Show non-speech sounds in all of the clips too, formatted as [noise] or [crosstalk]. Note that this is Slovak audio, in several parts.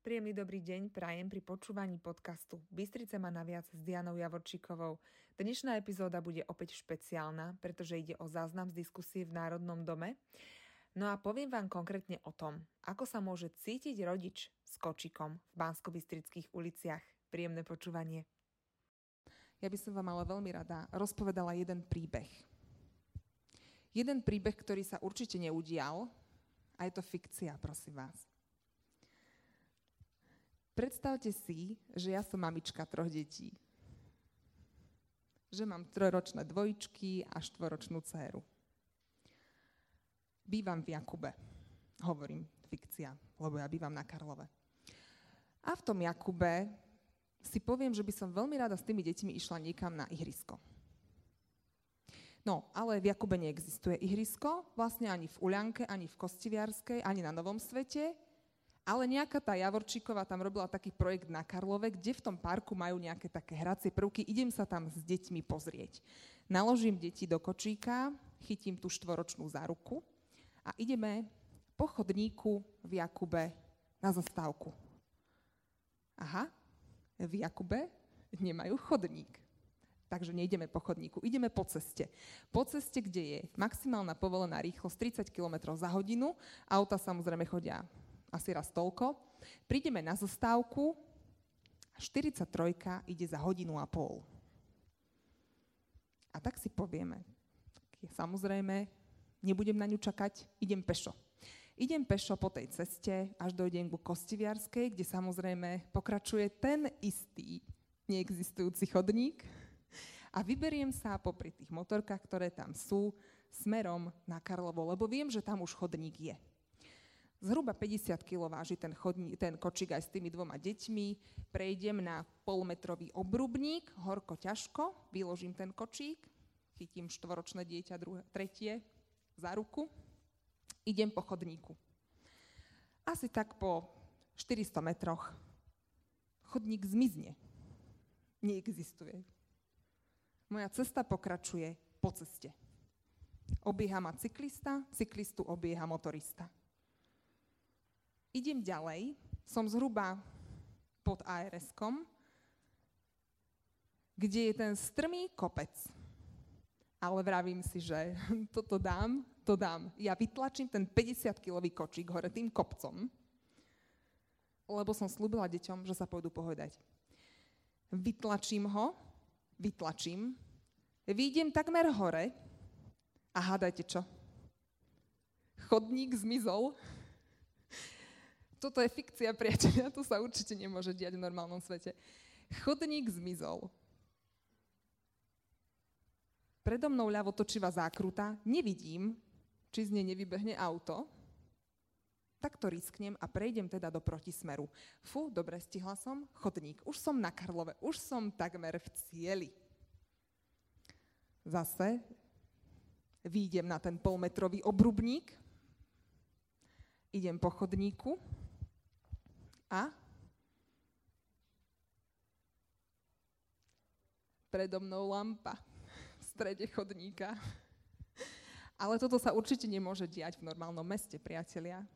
Príjemný dobrý deň prajem pri počúvaní podcastu Bystrice má naviac s Dianou Javorčíkovou. Dnešná epizóda bude opäť špeciálna, pretože ide o záznam z diskusie v Národnom dome. No a poviem vám konkrétne o tom, ako sa môže cítiť rodič s kočikom v bansko uliciach. Príjemné počúvanie. Ja by som vám ale veľmi rada rozpovedala jeden príbeh. Jeden príbeh, ktorý sa určite neudial, a je to fikcia, prosím vás. Predstavte si, že ja som mamička troch detí. Že mám trojročné dvojičky a štvoročnú dceru. Bývam v Jakube. Hovorím fikcia, lebo ja bývam na Karlove. A v tom Jakube si poviem, že by som veľmi rada s tými deťmi išla niekam na ihrisko. No, ale v Jakube neexistuje ihrisko, vlastne ani v Uľanke, ani v Kostiviarskej, ani na Novom svete, ale nejaká tá Javorčíková tam robila taký projekt na Karlove, kde v tom parku majú nejaké také hracie prvky. Idem sa tam s deťmi pozrieť. Naložím deti do kočíka, chytím tú štvoročnú záruku a ideme po chodníku v Jakube na zastávku. Aha, v Jakube nemajú chodník. Takže nejdeme po chodníku, ideme po ceste. Po ceste, kde je maximálna povolená rýchlosť 30 km za hodinu, auta samozrejme chodia asi raz toľko. Prídeme na zastávku a 43 ide za hodinu a pol. A tak si povieme, samozrejme, nebudem na ňu čakať, idem pešo. Idem pešo po tej ceste, až dojdem ku Kostiviarskej, kde samozrejme pokračuje ten istý neexistujúci chodník a vyberiem sa popri tých motorkách, ktoré tam sú, smerom na Karlovo, lebo viem, že tam už chodník je. Zhruba 50 kg váži ten, chodní, ten kočík aj s tými dvoma deťmi. Prejdem na polmetrový obrubník, horko ťažko, vyložím ten kočík, chytím štvoročné dieťa, druhé, tretie za ruku, idem po chodníku. Asi tak po 400 metroch chodník zmizne. Neexistuje. Moja cesta pokračuje po ceste. Obieha ma cyklista, cyklistu obieha motorista. Idem ďalej, som zhruba pod ARS-kom, kde je ten strmý kopec. Ale vravím si, že [laughs] toto dám, to dám. Ja vytlačím ten 50-kilový kočík hore tým kopcom, lebo som slúbila deťom, že sa pôjdu pohodať. Vytlačím ho, vytlačím, výjdem takmer hore a hádajte čo? Chodník zmizol toto je fikcia, priateľia, to sa určite nemôže diať v normálnom svete. Chodník zmizol. Predo mnou ľavo točivá zákruta, nevidím, či z nej nevybehne auto, tak to risknem a prejdem teda do protismeru. Fú, dobre, stihla som, chodník. Už som na Karlove, už som takmer v cieli. Zase výjdem na ten polmetrový obrubník, idem po chodníku, a predo mnou lampa v strede chodníka. Ale toto sa určite nemôže diať v normálnom meste, priatelia.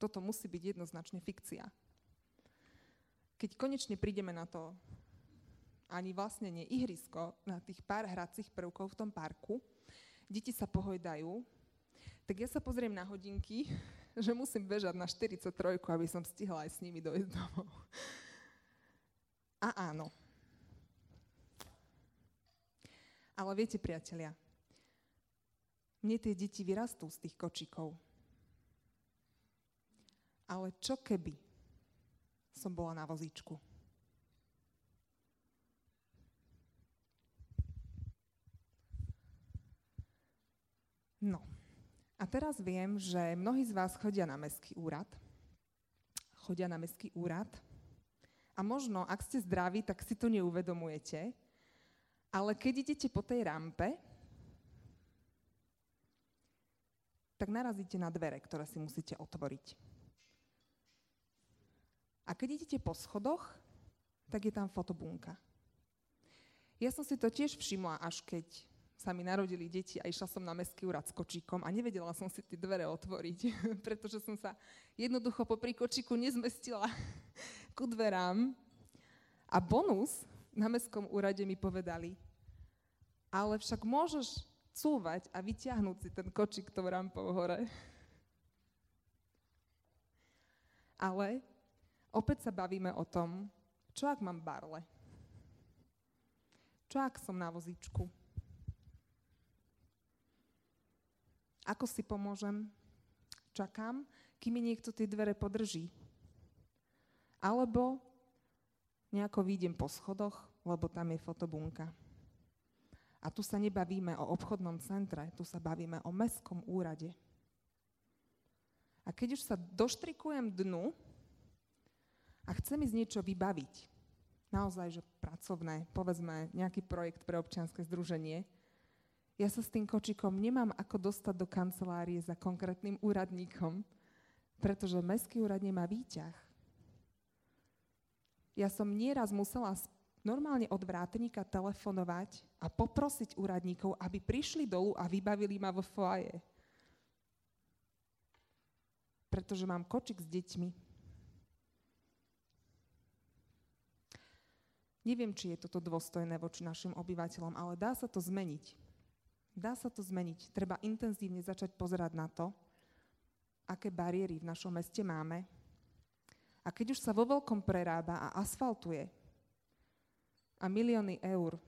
Toto musí byť jednoznačne fikcia. Keď konečne prídeme na to, ani vlastne nie ihrisko, na tých pár hracích prvkov v tom parku, deti sa pohojdajú, tak ja sa pozriem na hodinky [laughs] že musím bežať na 43, aby som stihla aj s nimi dojsť domov. [laughs] A áno. Ale viete, priatelia, mne tie deti vyrastú z tých kočíkov. Ale čo keby som bola na vozíčku? No, a teraz viem, že mnohí z vás chodia na mestský úrad. Chodia na mestský úrad. A možno, ak ste zdraví, tak si to neuvedomujete. Ale keď idete po tej rampe, tak narazíte na dvere, ktoré si musíte otvoriť. A keď idete po schodoch, tak je tam fotobunka. Ja som si to tiež všimla, až keď sa mi narodili deti a išla som na mestský úrad s kočíkom a nevedela som si tie dvere otvoriť, [laughs] pretože som sa jednoducho popri kočíku nezmestila [laughs] ku dverám. A bonus na mestskom úrade mi povedali, ale však môžeš cúvať a vyťahnuť si ten kočík tou rampou hore. [laughs] Ale opäť sa bavíme o tom, čo ak mám barle? Čo ak som na vozíčku? Ako si pomôžem? Čakám, kým mi niekto tie dvere podrží. Alebo nejako výjdem po schodoch, lebo tam je fotobunka. A tu sa nebavíme o obchodnom centre, tu sa bavíme o mestskom úrade. A keď už sa doštrikujem dnu a chcem ísť niečo vybaviť, naozaj, že pracovné, povedzme nejaký projekt pre občianske združenie, ja sa s tým kočikom nemám ako dostať do kancelárie za konkrétnym úradníkom, pretože mestský úrad nemá výťah. Ja som nieraz musela normálne od vrátnika telefonovať a poprosiť úradníkov, aby prišli dolu a vybavili ma vo foaje. Pretože mám kočik s deťmi. Neviem, či je toto dôstojné voči našim obyvateľom, ale dá sa to zmeniť. Dá sa to zmeniť. Treba intenzívne začať pozerať na to, aké bariéry v našom meste máme. A keď už sa vo veľkom prerába a asfaltuje a milióny eur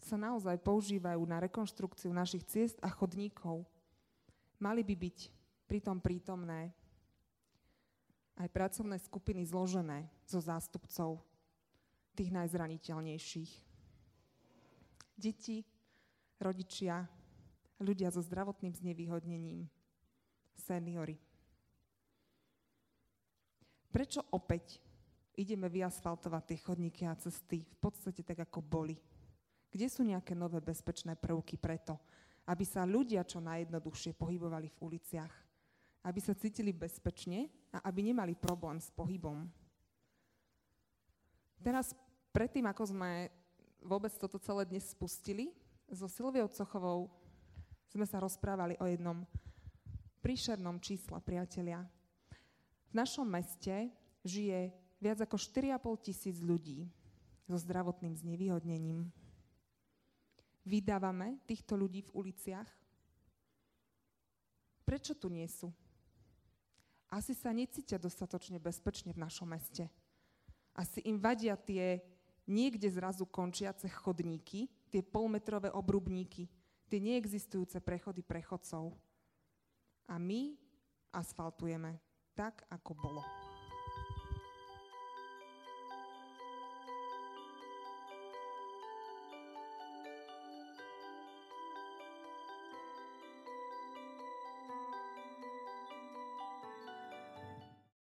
sa naozaj používajú na rekonštrukciu našich ciest a chodníkov, mali by byť pritom prítomné aj pracovné skupiny zložené zo zástupcov tých najzraniteľnejších. Deti, rodičia, ľudia so zdravotným znevýhodnením, seniory. Prečo opäť ideme vyasfaltovať tie chodníky a cesty v podstate tak, ako boli? Kde sú nejaké nové bezpečné prvky preto, aby sa ľudia čo najjednoduchšie pohybovali v uliciach, aby sa cítili bezpečne a aby nemali problém s pohybom? Teraz, predtým, ako sme vôbec toto celé dnes spustili, so Silviou Cochovou sme sa rozprávali o jednom príšernom čísle, priatelia. V našom meste žije viac ako 4,5 tisíc ľudí so zdravotným znevýhodnením. Vydávame týchto ľudí v uliciach? Prečo tu nie sú? Asi sa necítia dostatočne bezpečne v našom meste. Asi im vadia tie niekde zrazu končiace chodníky, tie polmetrové obrubníky, tie neexistujúce prechody prechodcov. A my asfaltujeme tak, ako bolo.